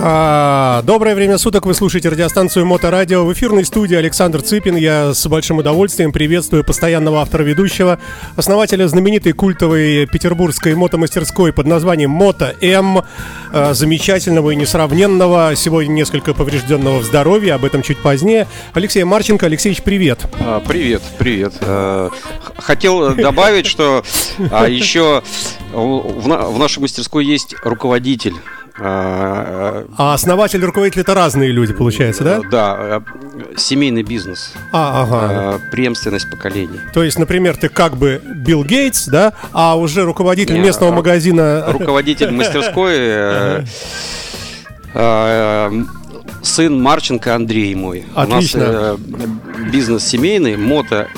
А, доброе время суток, вы слушаете радиостанцию Моторадио. В эфирной студии Александр Цыпин. Я с большим удовольствием приветствую постоянного автора-ведущего, основателя знаменитой культовой петербургской мотомастерской под названием Мото М, а, замечательного и несравненного, сегодня несколько поврежденного в здоровье, об этом чуть позднее. Алексей Марченко. Алексеевич, привет. А, Привет, привет. Э, х- Хотел добавить, что а, еще в нашей мастерской есть руководитель. А, А основатель, руководитель это разные люди, получается, да? Да, э, семейный бизнес, А, ага. э, преемственность поколений. То есть, например, ты как бы Билл Гейтс, да, а уже руководитель Не, местного а- магазина... Руководитель мастерской, э, сын Марченко Андрей мой. Отлично. У нас бизнес семейный, мото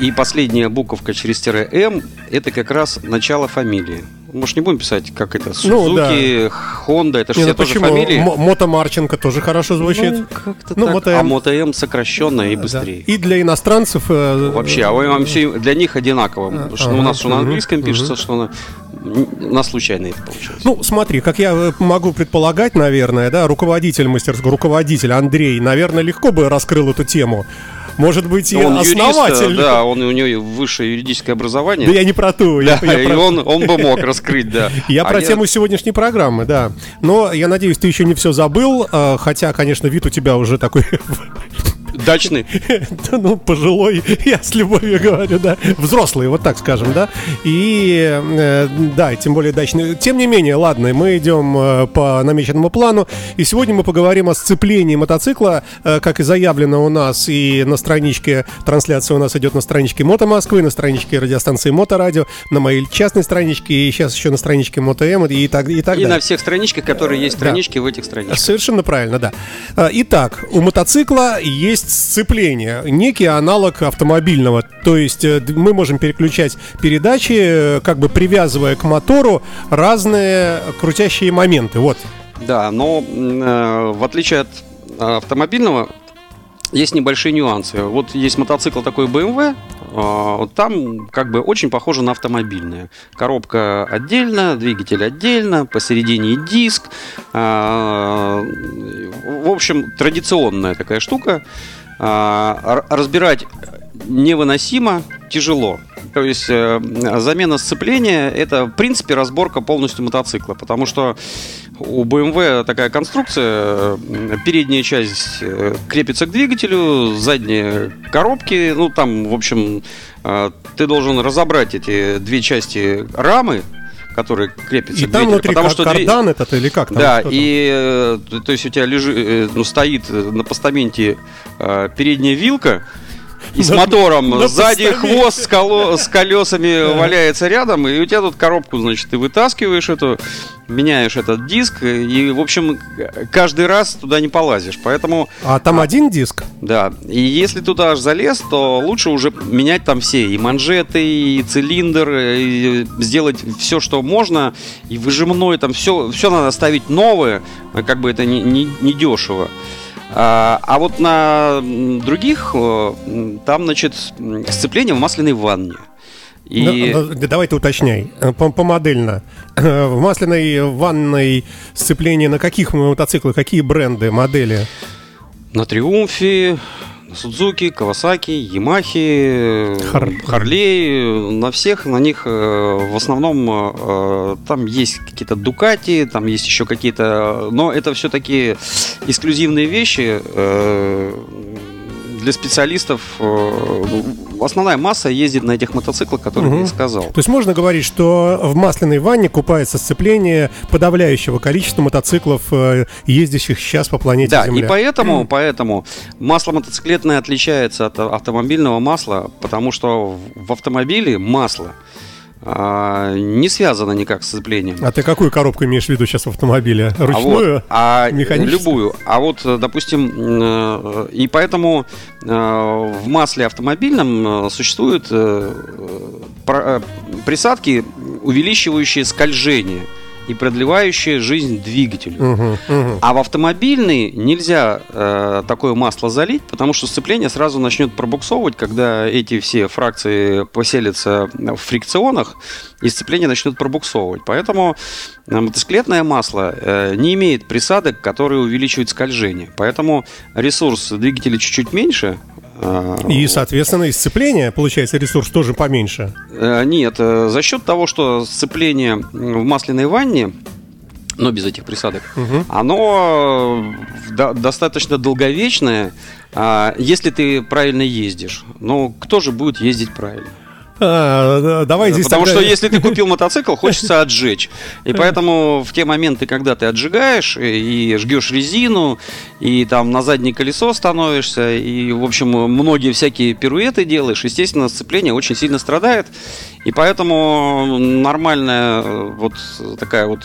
и последняя буковка через тире М это как раз начало фамилии. Может, не будем писать, как это, Ну, Сузуки, Хонда, это же Не, все ну тоже почему? фамилии. М- Мото Марченко тоже хорошо звучит. Ну, как-то Ну, так. Мото А М. Мото М сокращенно и Да. быстрее. И для иностранцев... э, Вообще, а вы- вам все для них одинаково. Потому что у нас что на английском мгм. пишется, что на, на случайно это получилось. Ну, смотри, как я э, могу предполагать, наверное, да, руководитель мастерской, руководитель Андрей, наверное, легко бы раскрыл эту тему. Может быть, и он юрист, основатель... да, он, у него высшее юридическое образование. Да я не про ту. я- Да, я и про- он, он бы мог раскрыть, да. Я А про тему сегодняшней программы, да. Но я надеюсь, ты еще не все забыл, э, хотя, конечно, вид у тебя уже такой, Дачный. да, ну, пожилой, я с любовью говорю, да, взрослый, вот так скажем, да. И, э, да, тем более дачный. Тем не менее, ладно, мы идем э, по намеченному плану, и сегодня мы поговорим о сцеплении мотоцикла, э, как и заявлено у нас, и на страничке, трансляция у нас идет на страничке Мото Москвы, на страничке радиостанции Моторадио, на моей частной страничке, и сейчас еще на страничке Мото М, и так, и так И далее. на всех страничках, которые есть странички в этих страничках. Совершенно правильно, да. Итак, у мотоцикла есть сцепление, некий аналог автомобильного. То есть э, мы можем переключать передачи, э, как бы привязывая к мотору разные крутящие моменты. Вот. Да, но э, в отличие от э, автомобильного, есть небольшие нюансы. Вот есть мотоцикл такой BMW, э, вот там как бы очень похоже на автомобильное. Коробка отдельно, двигатель отдельно, посередине диск. В общем, традиционная такая штука. Р- Разбирать невыносимо тяжело. То есть э, замена сцепления это в принципе разборка полностью мотоцикла, потому что у BMW такая конструкция, э, передняя часть э, крепится к двигателю, задние коробки, ну там, в общем, ты должен разобрать эти две части рамы, которые крепятся И к там внутри потому что кардан этот или как там? да, Что там? и э, то- есть у тебя лежит, э, ну, стоит э, на постаменте передняя вилка, и с мотором сзади хвост с, колесами валяется рядом, и у тебя тут коробку, значит, ты вытаскиваешь эту, меняешь этот диск, и, в общем, каждый раз туда не полазишь. Поэтому, А там один диск? да, и если туда аж залез, то лучше уже менять там все, и манжеты, и цилиндр, и сделать все, что можно, и выжимной, там все, все надо ставить новое, как бы это не, не, не дешево. А, а вот на других, э, там, значит, сцепление в масляной ванне. И... Ну, ну, давай ты уточняй, э, по- помодельно. В масляной ванной сцепление на каких мотоциклах, какие бренды, модели? На Триумфе, Судзуки, Кавасаки, Ямахи, Хар- Харлей, на всех, на них э, в основном э, там есть какие-то Дукати, там есть еще какие-то, но это все-таки эксклюзивные вещи э, для специалистов. э, Основная масса ездит на этих мотоциклах, которые Мгм. я сказал. То есть можно говорить, что в масляной ванне купается сцепление подавляющего количества мотоциклов, э, ездящих сейчас по планете Да, Земля. и поэтому, поэтому масло мотоциклетное отличается от автомобильного масла, потому что в автомобиле масло а, не связана никак с сцеплением. А ты какую коробку имеешь в виду сейчас в автомобиле? Ручную? А, вот, а механическую? любую. А вот, допустим, э, и поэтому э, в масле автомобильном э, существуют присадки, увеличивающие скольжение и продлевающие жизнь двигателю. Угу, угу. А в автомобильный нельзя э, такое масло залить, потому что сцепление сразу начнет пробуксовывать, когда эти все фракции поселятся в фрикционах, и сцепление начнет пробуксовывать. Поэтому э, мотоциклетное масло э, не имеет присадок, которые увеличивают скольжение. Поэтому ресурс двигателя чуть-чуть меньше, и, соответственно, и сцепление, получается, ресурс тоже поменьше. Э, нет, э, за счет того, что сцепление в масляной ванне но без этих присадок, угу. оно э, достаточно долговечное, а, если ты правильно ездишь. Но кто же будет ездить правильно? А, давай здесь Потому тогда... что если ты купил мотоцикл, хочется отжечь. И поэтому в те моменты, когда ты отжигаешь и жгешь резину, и там на заднее колесо становишься, и, в общем, многие всякие пируэты делаешь, естественно, сцепление очень сильно страдает. И поэтому нормальная вот такая вот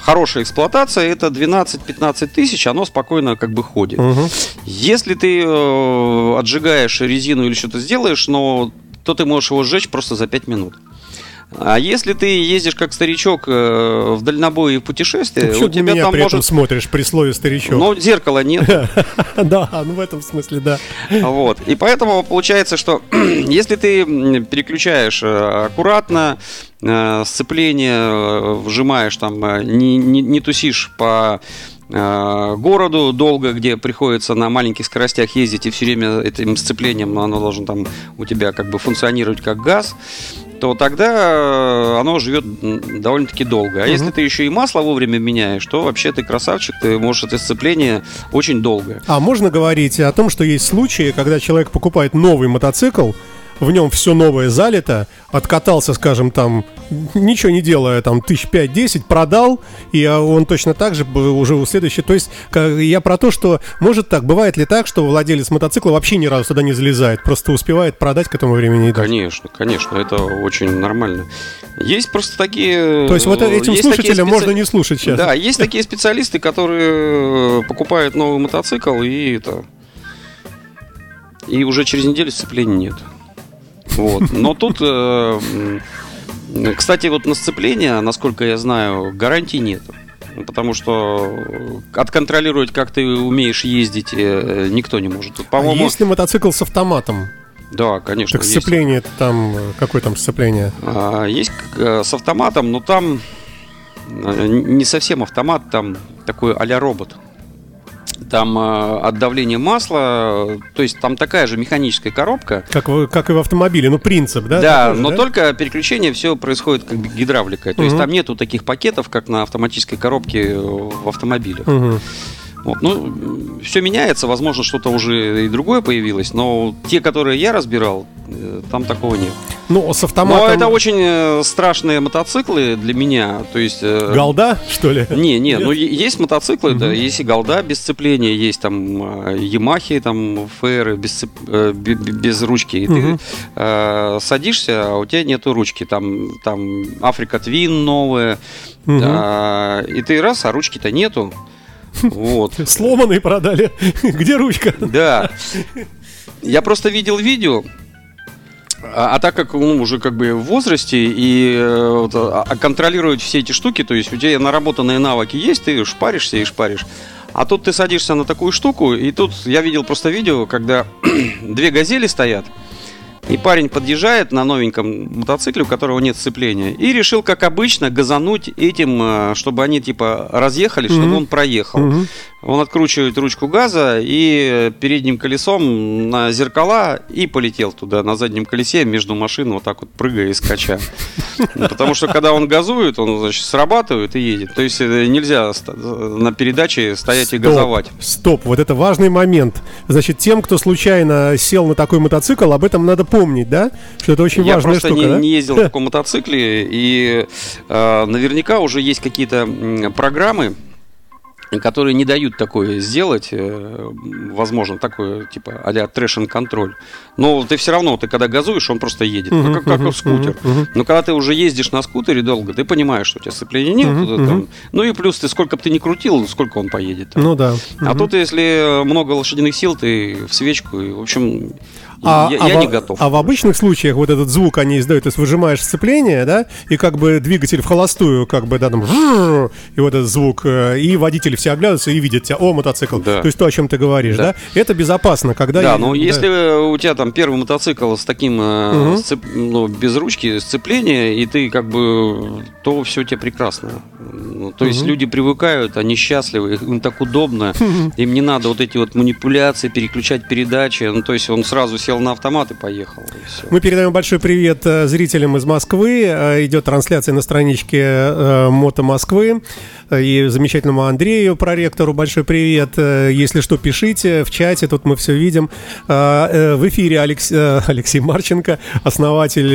хорошая эксплуатация это 12-15 тысяч, оно спокойно как бы ходит. Угу. Если ты э, отжигаешь резину или что-то сделаешь, но то ты можешь его сжечь просто за 5 минут. А если ты ездишь как старичок э, в дальнобой и в путешествие, у тебя меня там при может... этом смотришь при слове старичок. Но зеркала нет. Да, ну в этом смысле, да. Вот. И поэтому получается, что если ты переключаешь э, аккуратно, э, сцепление вжимаешь там, не, не, не тусишь по городу долго, где приходится на маленьких скоростях ездить и все время этим сцеплением оно должно там у тебя как бы функционировать как газ, то тогда э, оно живет довольно-таки долго. А угу. если ты еще и масло вовремя меняешь, то вообще ты красавчик, ты можешь это сцепление очень долго. А можно говорить о том, что есть случаи, когда человек покупает новый мотоцикл, в нем все новое залито, откатался, скажем, там, ничего не делая, там, тысяч пять-десять, продал, и а, он точно так же уже у следующей. То есть, я про то, что может так, бывает ли так, что владелец мотоцикла вообще ни разу туда не залезает, просто успевает продать к этому времени? Конечно, конечно, это очень нормально. Есть просто такие... То есть вот этим слушателям специ... можно не слушать сейчас. Да, есть такие специалисты, которые покупают новый мотоцикл и это... И уже через неделю сцепления нет. Вот. Но тут, э, кстати, вот на сцепление, насколько я знаю, гарантий нет. Потому что отконтролировать, как ты умеешь ездить, э, никто не может. Тут, по-моему... А есть ли мотоцикл с автоматом? Да, конечно. Так сцепление есть. там, какое там сцепление? А, есть э, с автоматом, но там не совсем автомат, там такой а-ля робот там э, от давления масла, то есть там такая же механическая коробка. Как, в, как и в автомобиле, ну принцип, да? Да, же, но да? только переключение все происходит как бы гидравликой. То угу. есть там нету таких пакетов, как на автоматической коробке в автомобилях. Угу. Вот. Ну, все меняется, возможно, что-то уже и другое появилось, но те, которые я разбирал, э, там такого нет. Ну, с автоматом... Но это очень э, страшные мотоциклы для меня, то есть... Э, голда, что ли? Не, не, ну есть мотоциклы, угу. да, есть и голда без сцепления, есть там Ямахи, там ФР без, без ручки, и угу. ты э, садишься, а у тебя нету ручки, там, там Африка Твин новая, угу. э, и ты раз, а ручки-то нету. Вот. Сломанный продали. Где ручка? Да. Я просто видел видео, а, а так как ну, уже как бы в возрасте и э, вот, а, а контролировать все эти штуки, то есть у тебя наработанные навыки есть, ты шпаришься и шпаришь. А тут ты садишься на такую штуку, и тут я видел просто видео, когда две газели стоят, и парень подъезжает на новеньком мотоцикле, у которого нет сцепления, и решил, как обычно, газануть этим, э, чтобы они типа разъехали, чтобы mm-hmm. он проехал. Mm-hmm. Он откручивает ручку газа и передним колесом на зеркала и полетел туда на заднем колесе между машин, вот так вот прыгая и скача. Потому что когда он газует, он значит, срабатывает и едет. То есть э, нельзя на передаче стоять и газовать. Стоп, вот это важный момент. Значит, тем, кто случайно сел на такой мотоцикл, об этом надо помнить, да? Что это очень Я важная штука. Я просто не, не ездил на таком мотоцикле, и э, наверняка уже есть какие-то программы, которые не дают такое сделать, э, возможно, такое, типа, а-ля трэш контроль. Но ты все равно, ты когда газуешь, он просто едет, ну, как, как скутер. Но когда ты уже ездишь на скутере долго, ты понимаешь, что у тебя сцепления нет. Там. Ну и плюс ты сколько бы ты ни крутил, сколько он поедет. Ну да. А тут, если много лошадиных сил, ты в свечку, и, в общем, а, я, а, я в, не готов. А в обычных случаях вот этот звук они издают, то есть выжимаешь сцепление, да, и как бы двигатель в холостую, как бы, да, там, и вот этот звук, и водители все оглядываются и видят тебя, о, мотоцикл. Да. То есть то, о чем ты говоришь, да? да? Это безопасно, когда... Да, но да. если у тебя там первый мотоцикл с таким, угу. сцеп... ну, без ручки сцепления, и ты как бы, то все у тебя прекрасно. Ну, то угу. есть люди привыкают, они счастливы, им так удобно, им не надо вот эти вот манипуляции, переключать передачи, ну, то есть он сразу сел на автомат и поехал. И Мы передаем большой привет э, зрителям из Москвы. Э, идет трансляция на страничке э, Мото Москвы. И замечательному Андрею, проректору, большой привет. Если что, пишите в чате, тут мы все видим. В эфире Алекс... Алексей Марченко, основатель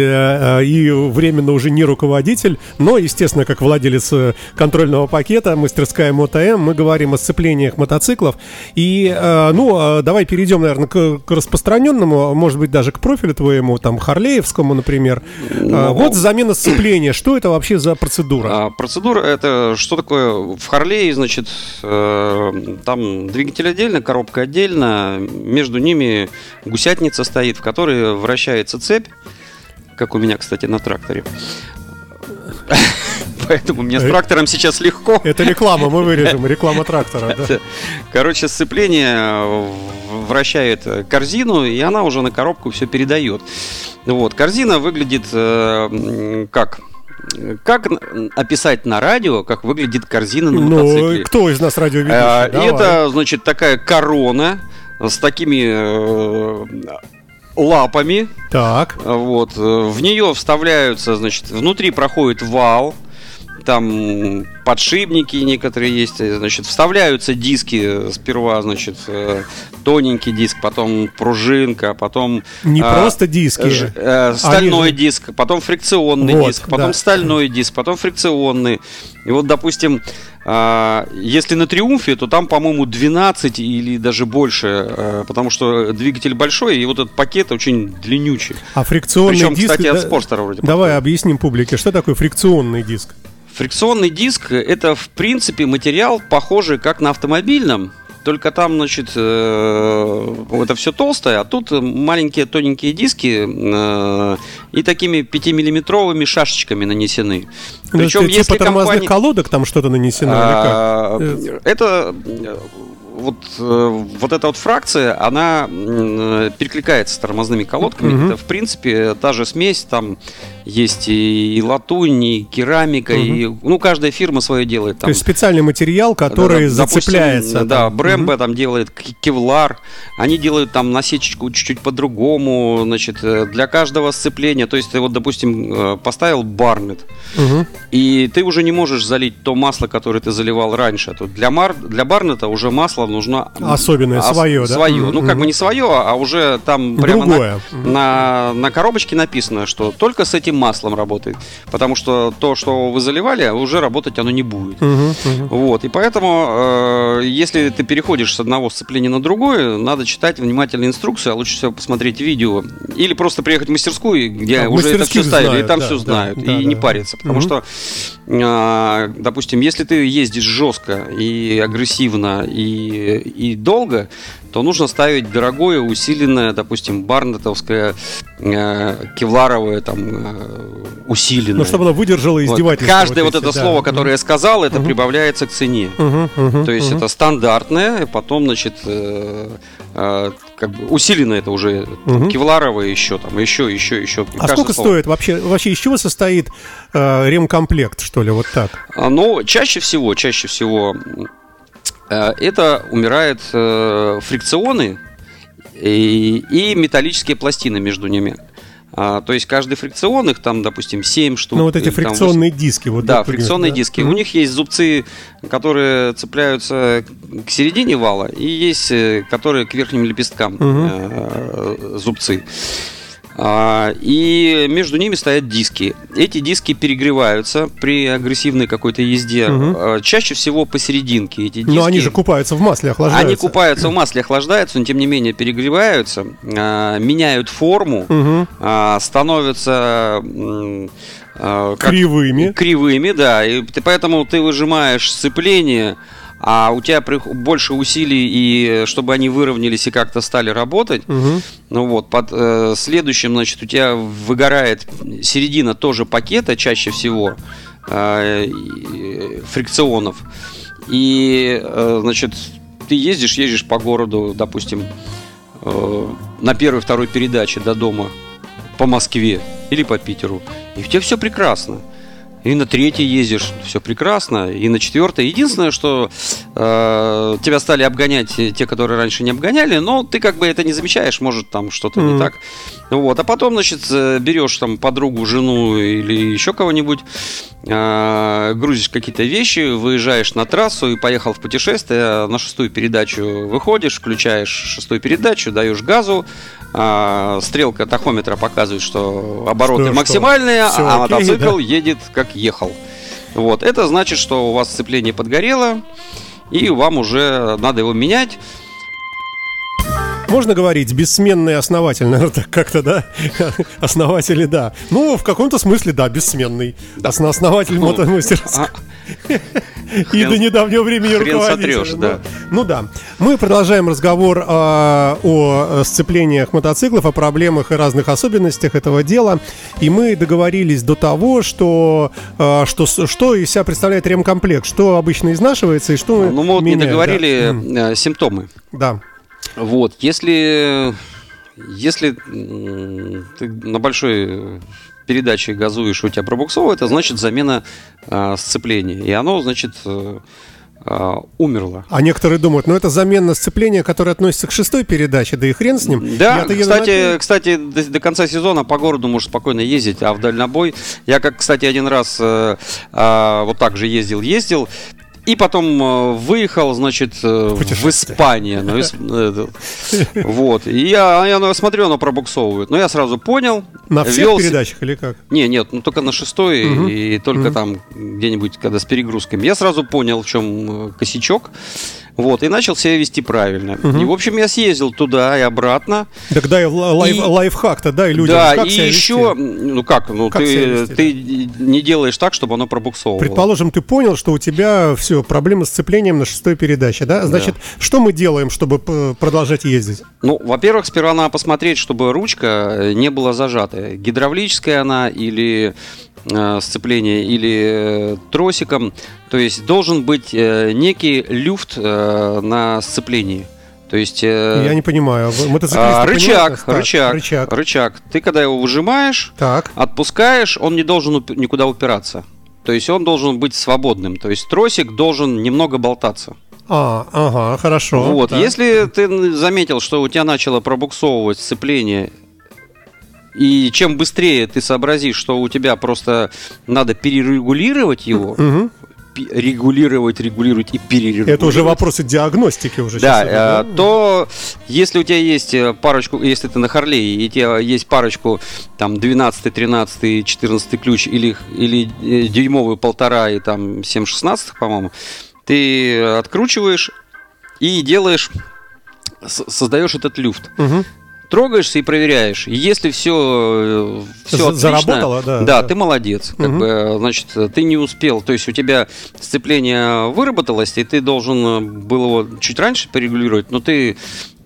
и временно уже не руководитель, но, естественно, как владелец контрольного пакета мастерская МоtoМ. Мы говорим о сцеплениях мотоциклов. И, ну, давай перейдем, наверное, к распространенному может быть, даже к профилю твоему, там, Харлеевскому, например. Ну, а, вот замена сцепления. Что это вообще за процедура? А, процедура это что такое? В Харлее, значит, э, там двигатель отдельно, коробка отдельно. Между ними гусятница стоит, в которой вращается цепь. Как у меня, кстати, на тракторе. Поэтому мне с трактором сейчас легко. Это реклама, мы вырежем, реклама трактора. Да. Короче, сцепление вращает корзину, и она уже на коробку все передает. Вот, корзина выглядит э, как? Как описать на радио, как выглядит корзина на ну, мотоцикле? кто из нас радио? А, это, значит, такая корона с такими э, лапами. Так. Вот. В нее вставляются, значит, внутри проходит вал там подшипники некоторые есть, значит, вставляются диски сперва, значит, э, тоненький диск, потом пружинка, потом... Не а, просто диски. Ж, а, стальной Они... диск, потом фрикционный вот, диск, потом да. стальной диск, потом фрикционный. И вот, допустим, а, если на Триумфе, то там, по-моему, 12 или даже больше, а, потому что двигатель большой, и вот этот пакет очень длиннючий. А фрикционный Причем, диск... кстати, от Спорстера вроде. Давай подходит. объясним публике, что такое фрикционный диск? Фрикционный диск это в принципе материал похожий как на автомобильном, только там, значит, э, это все толстое, а тут маленькие тоненькие диски э, и такими 5-миллиметровыми шашечками нанесены. Причем, это, если типа тормозных компания... колодок там что-то нанесено? А, это вот, э, вот эта вот фракция, она перекликается с тормозными колодками. Угу. Это, в принципе, та же смесь, там есть и, латунь, и керамика, угу. и, ну, каждая фирма свое делает. Там. То есть специальный материал, который да, зацепляется. Допустим, да, Брэмбо угу. там делает кевлар, они делают там насечечку чуть-чуть по-другому, значит, э, для каждого сцепления. То есть ты вот, допустим, поставил барнет, угу. и ты уже не можешь залить то масло, которое ты заливал раньше. А тут для, мар... для барнета уже масло нужно... Особенное, ос- свое, да? Свое. Mm-hmm. Ну, как бы не свое, а уже там прямо Другое. На, на, на коробочке написано, что только с этим маслом работает. Потому что то, что вы заливали, уже работать оно не будет. Mm-hmm. Mm-hmm. Вот. И поэтому, э, если ты переходишь с одного сцепления на другое, надо читать внимательно инструкцию, а лучше всего посмотреть видео. Или просто приехать в мастерскую, где а, уже это все ставили, знают, и там да, все знают. Да, и да, не да. париться. Потому mm-hmm. что, э, допустим, если ты ездишь жестко и агрессивно, и и, долго, то нужно ставить дорогое, усиленное, допустим, барнетовское, э, кевларовое, там, э, усиленное. Ну, чтобы оно выдержало издевательство. Вот. Каждое вот, вот это да. слово, которое я сказал, это угу. прибавляется к цене. Угу, угу, то есть угу. это стандартное, потом, значит, э, э, как бы усиленное это уже угу. кевларовое еще, там, еще, еще, еще. А сколько слово. стоит вообще? Вообще из чего состоит э, ремкомплект, что ли, вот так? А, ну, чаще всего, чаще всего это умирают э, фрикционы и, и металлические пластины между ними. А, то есть каждый фрикцион, их там, допустим, 7 штук. Ну вот эти фрикционные 8... диски. Вот да, фрикционные да? диски. Mm-hmm. У них есть зубцы, которые цепляются к середине вала, и есть, э, которые к верхним лепесткам mm-hmm. э, зубцы. А, И между ними стоят диски. Эти диски перегреваются при агрессивной какой-то езде. А, Чаще всего посерединке эти диски. Но они же купаются в масле, охлаждаются. Они купаются в масле, охлаждаются, но тем не менее перегреваются, а, меняют форму, а, становятся как- Кривыми. кривыми, да. И поэтому ты выжимаешь сцепление, а у тебя больше усилий, и чтобы они выровнялись и как-то стали работать. Мгм. Ну вот, под э, следующим, значит, у тебя выгорает середина тоже пакета чаще всего э, фрикционов. И, э, значит, ты ездишь, ездишь по городу, допустим, э, на первой, второй передаче до дома по Москве или по Питеру, и у тебя все прекрасно. И на третьей ездишь, все прекрасно, и на четвертой. Единственное, что э, тебя стали обгонять те, которые раньше не обгоняли, но ты как бы это не замечаешь, может там что-то Мгм. не так. Вот, а потом, значит, э, берешь там подругу, жену или еще кого-нибудь, э, грузишь какие-то вещи, выезжаешь на трассу и поехал в путешествие, на шестую передачу выходишь, включаешь шестую передачу, даешь газу, стрелка тахометра показывает, что обороты Что, что? максимальные, Всё а окей, мотоцикл да? едет как ехал. Вот, это значит, что у вас сцепление подгорело, и вам уже надо его менять. Можно говорить бессменный основатель, наверное, так как-то, да? Основатели, да. Ну, в каком-то смысле, да, бессменный. Осно- Основатель Ну, мотомастерской. а, И до недавнего времени ну, да. Ну да. Мы продолжаем разговор а, о э, сцеплениях мотоциклов, о проблемах и разных особенностях этого дела. И мы договорились до того, что, а, что, что из себя представляет ремкомплект, что обычно изнашивается и что Ну, мы вот не да. договорили М, э, симптомы. Да. Вот, если, если ты на большой передаче газуешь, у тебя пробуксовывает, это значит замена а, сцепления. И оно, значит, э, а, умерло. А некоторые думают, ну это замена сцепления, которое относится к шестой передаче, да и хрен с ним. Да, еду на кстати, кстати, до, до конца сезона по городу можешь спокойно ездить, а в дальнобой я как, кстати, один раз э, а, вот так же ездил, ездил. И потом э, выехал, значит, э, в Путешествие. Испанию. ну, э, Вот. И я, я ну, смотрю, оно пробуксовывает. Но я сразу понял. На всех передачах или как? Не, нет, ну только на шестой и только там где-нибудь, когда с перегрузками. Я сразу понял, в чем косячок. Вот, и начал себя вести правильно. Мгм. И, в общем, я съездил туда и обратно. Так дай ла- лайф, И- лайфхак-то, дай людям. да, как и себя вести? еще, ну как, ну Как ты, вести, ты не делаешь так, чтобы оно пробуксовывало. Предположим, ты понял, что у тебя все, проблемы с сцеплением на шестой передаче, да? Значит, что мы делаем, чтобы продолжать ездить? Ну, во-первых, сперва надо посмотреть, чтобы ручка э, не была зажата. Гидравлическая она или э, сцепление, или э, тросиком. То есть должен быть э, некий люфт э, на сцеплении. То есть... э, Я не понимаю. а, понимают рычаг? Так, рычаг, рычаг. рычаг. Ты когда его выжимаешь, Так, отпускаешь, он не должен уп- никуда упираться. То есть он должен быть свободным. То есть тросик должен немного болтаться. а, ага, хорошо. Вот, так. если ты заметил, что у тебя начало пробуксовывать сцепление, и чем быстрее ты сообразишь, что у тебя просто надо перерегулировать его, Мгм. Регулировать, регулировать и перерегулировать. Это уже вопросы диагностики уже. Да, сейчас э, то если у тебя есть э, парочку, если ты на Харлее, и у тебя есть парочку, там, 12, 13, 14 ключ, или, или э, дюймовый полтора, и там 7 16 по-моему, ты откручиваешь и делаешь, создаешь этот люфт. Мгм. Трогаешься и проверяешь. И если все, все За- отлично, заработало, да, да, да. ты молодец. Как Мгм. бы, э, значит, ты не успел. То есть у тебя сцепление выработалось, и ты должен э, был его чуть раньше порегулировать, но ты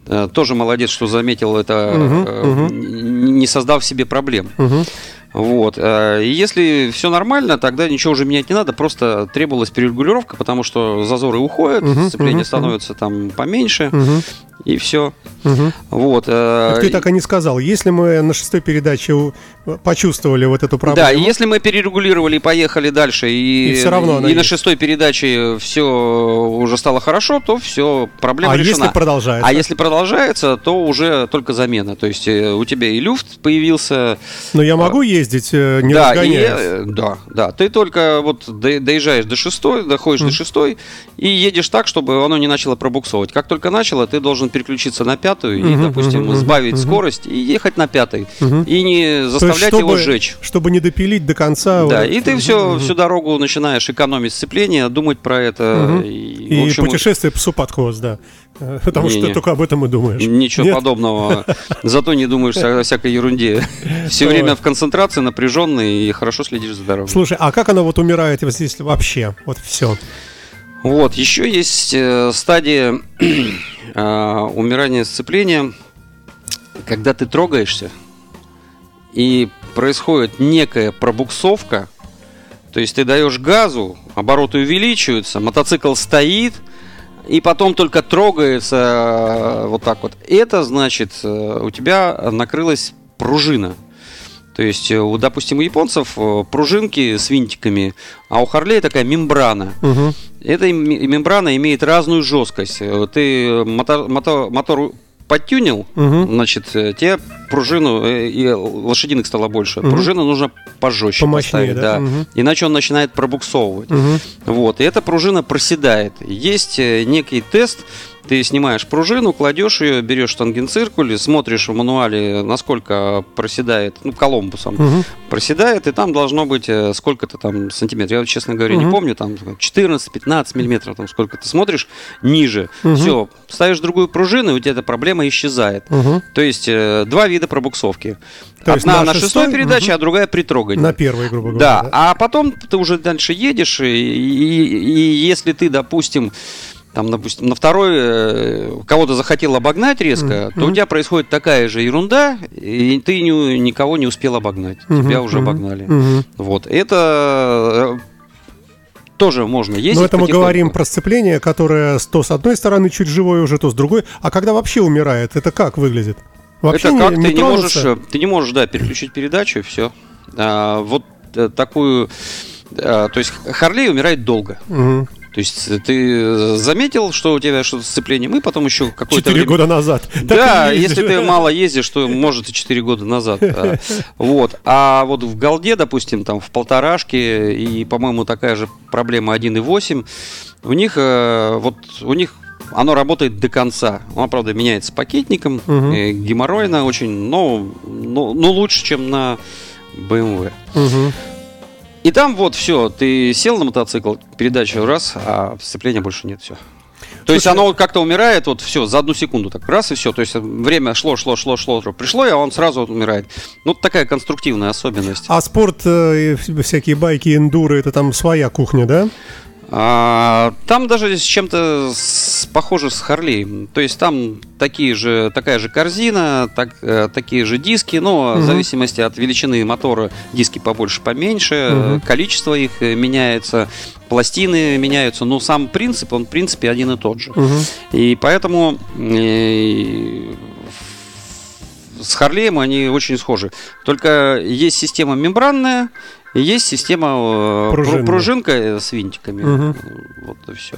э, тоже молодец, что заметил это, э, мгм. н- не создав себе проблем. Мгм. Вот. э, И если все нормально, тогда ничего уже менять не надо, просто требовалась перерегулировка, потому что зазоры уходят, Мгм, сцепление мгм, становится там поменьше, Мгм. и все. Мгм. Вот. э, ты так и не сказал. Если мы на шестой передаче почувствовали вот эту проблему. Да, и если мы перерегулировали и поехали дальше, и, И всё равно и на шестой передаче все уже стало хорошо, то все, проблема а решена. если продолжается? А если продолжается, то уже только замена. То есть э, у тебя и люфт появился. Но я могу ездить, э, не да, и, разгоняясь? э, да, да. Ты только вот до- доезжаешь до шестой, доходишь до шестой и едешь так, чтобы оно не начало пробуксовывать. Как только начало, ты должен переключиться на пятую и, Мгм, допустим, мгм, сбавить мгм. скорость и ехать на пятой. Мгм. И не То заставлять его чтобы- сжечь. Чтобы не допилить до конца. Да, вот- и ты все, всю дорогу начинаешь экономить сцепление, думать про это. Мгм. И, И общем, путешествие псу под хвост, да. Потому что Не-не. ты только об этом и думаешь. Ничего Нет? подобного. Зато не думаешь о всякой ерунде. Все время в концентрации, напряженный и хорошо следишь за дорогой. Слушай, а как оно вот умирает, если вообще? Вот все. Вот, еще есть э, стадия э, умирания сцепления, когда ты трогаешься, и происходит некая пробуксовка, то есть ты даешь газу, обороты увеличиваются, мотоцикл стоит, и потом только трогается э, вот так вот. Это значит, э, у тебя накрылась пружина. То есть, э, у, допустим, у японцев пружинки с винтиками, а у Харлей такая мембрана. Мгм. Эта мембрана имеет разную жесткость. Ты мотор, мотор, мотор подтюнил, Мгм. значит, э, тебе пружину, э, и лошадиных стало больше, Мгм. пружину нужно пожестче Помощнее, поставить, да? да. Мгм. Иначе он начинает пробуксовывать. Мгм. Вот, и эта пружина проседает. Есть э, некий тест, ты снимаешь пружину, кладешь ее, берешь штангенциркуль, смотришь в мануале, насколько проседает, ну, коломбусом Мгм. проседает, и там должно быть э, сколько-то там сантиметров. Я, честно говоря, Мгм. не помню, там 14-15 миллиметров, там сколько ты смотришь, ниже. Мгм. Все, ставишь другую пружину, и у тебя эта проблема исчезает. Мгм. То есть э, два вида пробуксовки. То Одна на на шестой, шестой передаче, мгм. а другая при трогании. На первой, грубо Да, говоря. а потом ты уже дальше едешь, и, и- и если ты, допустим, там, допустим, на второй э, кого-то захотел обогнать резко, то у тебя происходит такая же ерунда, и ты ни- никого не успел обогнать. Мгм, Тебя уже обогнали. мгм. Вот. Это э, тоже можно ездить. Но это мы говорим про сцепление, которое то с одной стороны чуть живое уже, то с другой. А когда вообще умирает, это как выглядит? Вообще это как ты не можешь, э, ты не можешь, да, переключить передачу, и все. вот э, такую, то есть Харлей умирает долго. Мгм. То есть э, ты заметил, что у тебя что-то с сцеплением, и потом еще какое-то время... года назад. Да, если ты мало ездишь, то может и 4 года назад. Вот. А вот в Голде, допустим, там в полторашке, и, по-моему, такая же проблема 1.8, у них э, вот у них оно работает до конца. Оно, правда, меняется пакетником, э, геморройно очень, но, но, но лучше, чем на BMW. Мгм. И там вот все, ты сел на мотоцикл, передача раз, а сцепления больше нет, все. То есть оно вот как-то умирает, вот все, за одну секунду так раз и все. То есть время шло, шло, шло, шло, пришло, и он сразу умирает. Ну, такая конструктивная особенность. А спорт, э, всякие байки, эндуры, это там своя кухня, да? А, там даже с чем-то с- похоже с Харлей. То есть там такие же, такая же корзина, так, э, такие же диски, но Мгм. в зависимости от величины мотора диски побольше, поменьше, Мгм. количество их э, меняется, пластины меняются, но сам принцип, он в принципе один и тот же. Мгм. И поэтому э, с Харлеем они очень схожи. Только есть система мембранная, и есть система э, Пружинная. пру- пружинка э, с винтиками. Мгм. Вот и все.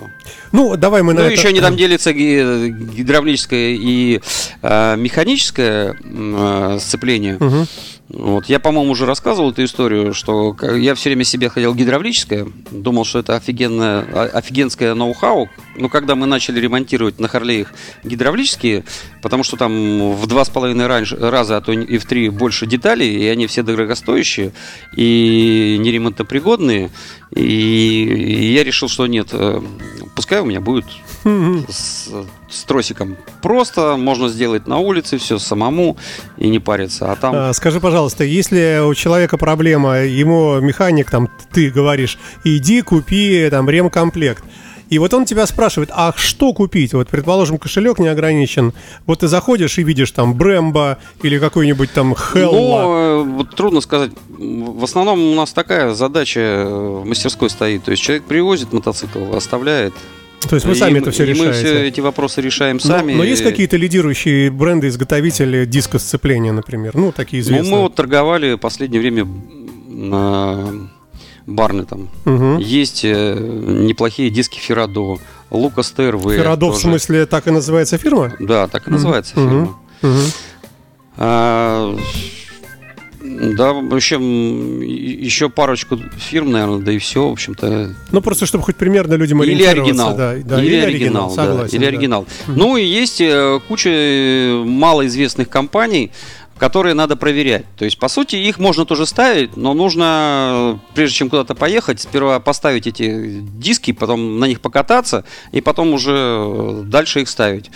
Ну, давай мы на Ну, это... еще не там делится ги- гидравлическое и э, механическое э, сцепление. Мгм. Вот. Я, по-моему, уже рассказывал эту историю, что я все время себе хотел гидравлическое, думал, что это офигенное, о- офигенское ноу-хау. Но когда мы начали ремонтировать на Харлеях гидравлические, потому что там в два с половиной раза, а то и в три больше деталей, и они все дорогостоящие и неремонтопригодные, и, я решил, что нет, э, пускай у меня будет с, с тросиком. Просто можно сделать на улице все самому и не париться. А там А, Скажи, пожалуйста, если у человека проблема, ему механик, там, ты говоришь, иди купи там ремкомплект. И вот он тебя спрашивает, а что купить? Вот, предположим, кошелек не ограничен. Вот ты заходишь и видишь там Брэмбо или какой-нибудь там Хелла. Ну, э, вот трудно сказать. В основном у нас такая задача э, в мастерской стоит. То есть человек привозит мотоцикл, оставляет, То есть вы сами И это все и мы все эти вопросы решаем Но- сами. Но, есть какие-то лидирующие бренды-изготовители диска сцепления, например? Ну, такие Ну, известные. мы вот торговали в последнее время на Барнетом. Мгм. Есть э, неплохие диски Ферадо, Лукас ТРВ. Феррадо, в смысле, так и называется фирма? Да, так и называется Мгм. фирма. Мгм. А, да, в общем, еще парочку фирм, наверное, да и все, в общем-то. Ну, просто чтобы хоть примерно людям Или оригинал. Да, да, или, оригинал, да, согласен. или да. оригинал. Ну и есть э, куча э, малоизвестных компаний, которые надо проверять. То есть, по сути, их можно тоже ставить, но нужно, прежде чем куда-то поехать, сперва поставить эти диски, потом на них покататься, и потом уже э, дальше их ставить.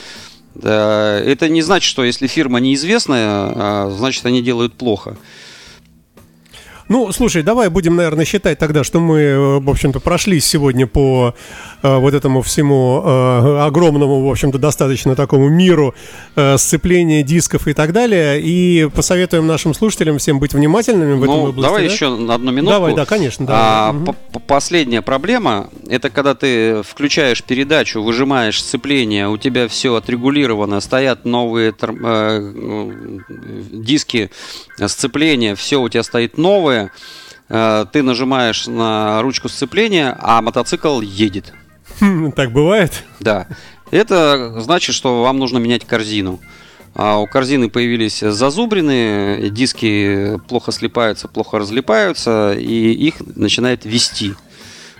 Это не значит, что если фирма неизвестная, а, значит они делают плохо. Ну, слушай, давай будем, наверное, считать тогда, что мы, э, в общем-то, прошлись сегодня по э, вот этому всему э, огромному, в общем-то, достаточно такому миру э, сцепления дисков и так далее. И посоветуем нашим слушателям всем быть внимательными в этом Ну, области. давай да? еще на одну минутку. Давай, да, конечно, да. А, по- последняя проблема это когда ты включаешь передачу, выжимаешь сцепление, у тебя все отрегулировано, стоят новые тор- э, э, диски сцепления, все у тебя стоит новое. Э, Ты нажимаешь на ручку сцепления, а мотоцикл едет. Так бывает? Да. Это значит, что вам нужно менять корзину. А у корзины появились зазубрины, диски плохо слипаются, плохо разлипаются, и их начинает вести.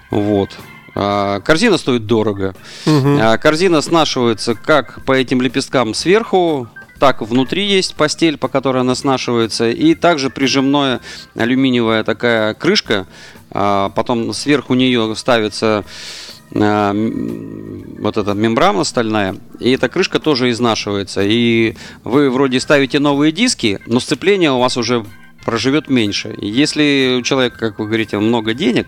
Вот. А, Корзина стоит дорого. А, Корзина снашивается как по этим лепесткам сверху, так внутри есть постель, по которой она снашивается, и также прижимная алюминиевая такая крышка. А, Потом сверху нее ставится а, вот эта мембрана стальная, и эта крышка тоже изнашивается. И вы вроде ставите новые диски, но сцепление у вас уже проживет меньше. Если у человека, как вы говорите, много денег,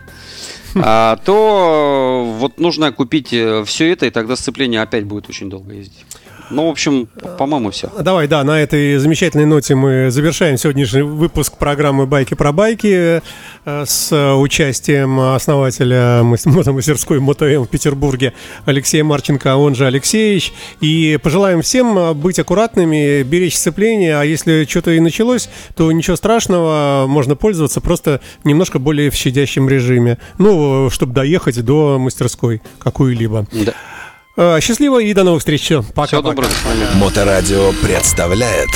а, то вот нужно купить все это, и тогда сцепление опять будет очень долго ездить. Ну, в общем, по-моему, все. Давай, да, на этой замечательной ноте мы завершаем сегодняшний выпуск программы «Байки про байки» э, с участием основателя мас- мотомастерской МОТОМ в Петербурге Алексея Марченко, а он же Алексеевич. И пожелаем всем э, быть аккуратными, беречь сцепление, а если что-то и началось, то ничего страшного, можно пользоваться просто немножко более в щадящем режиме. Ну, чтобы доехать до мастерской какую-либо. Да. Э, Счастливо и до новых встреч. Пока. Всего доброго. Моторадио представляет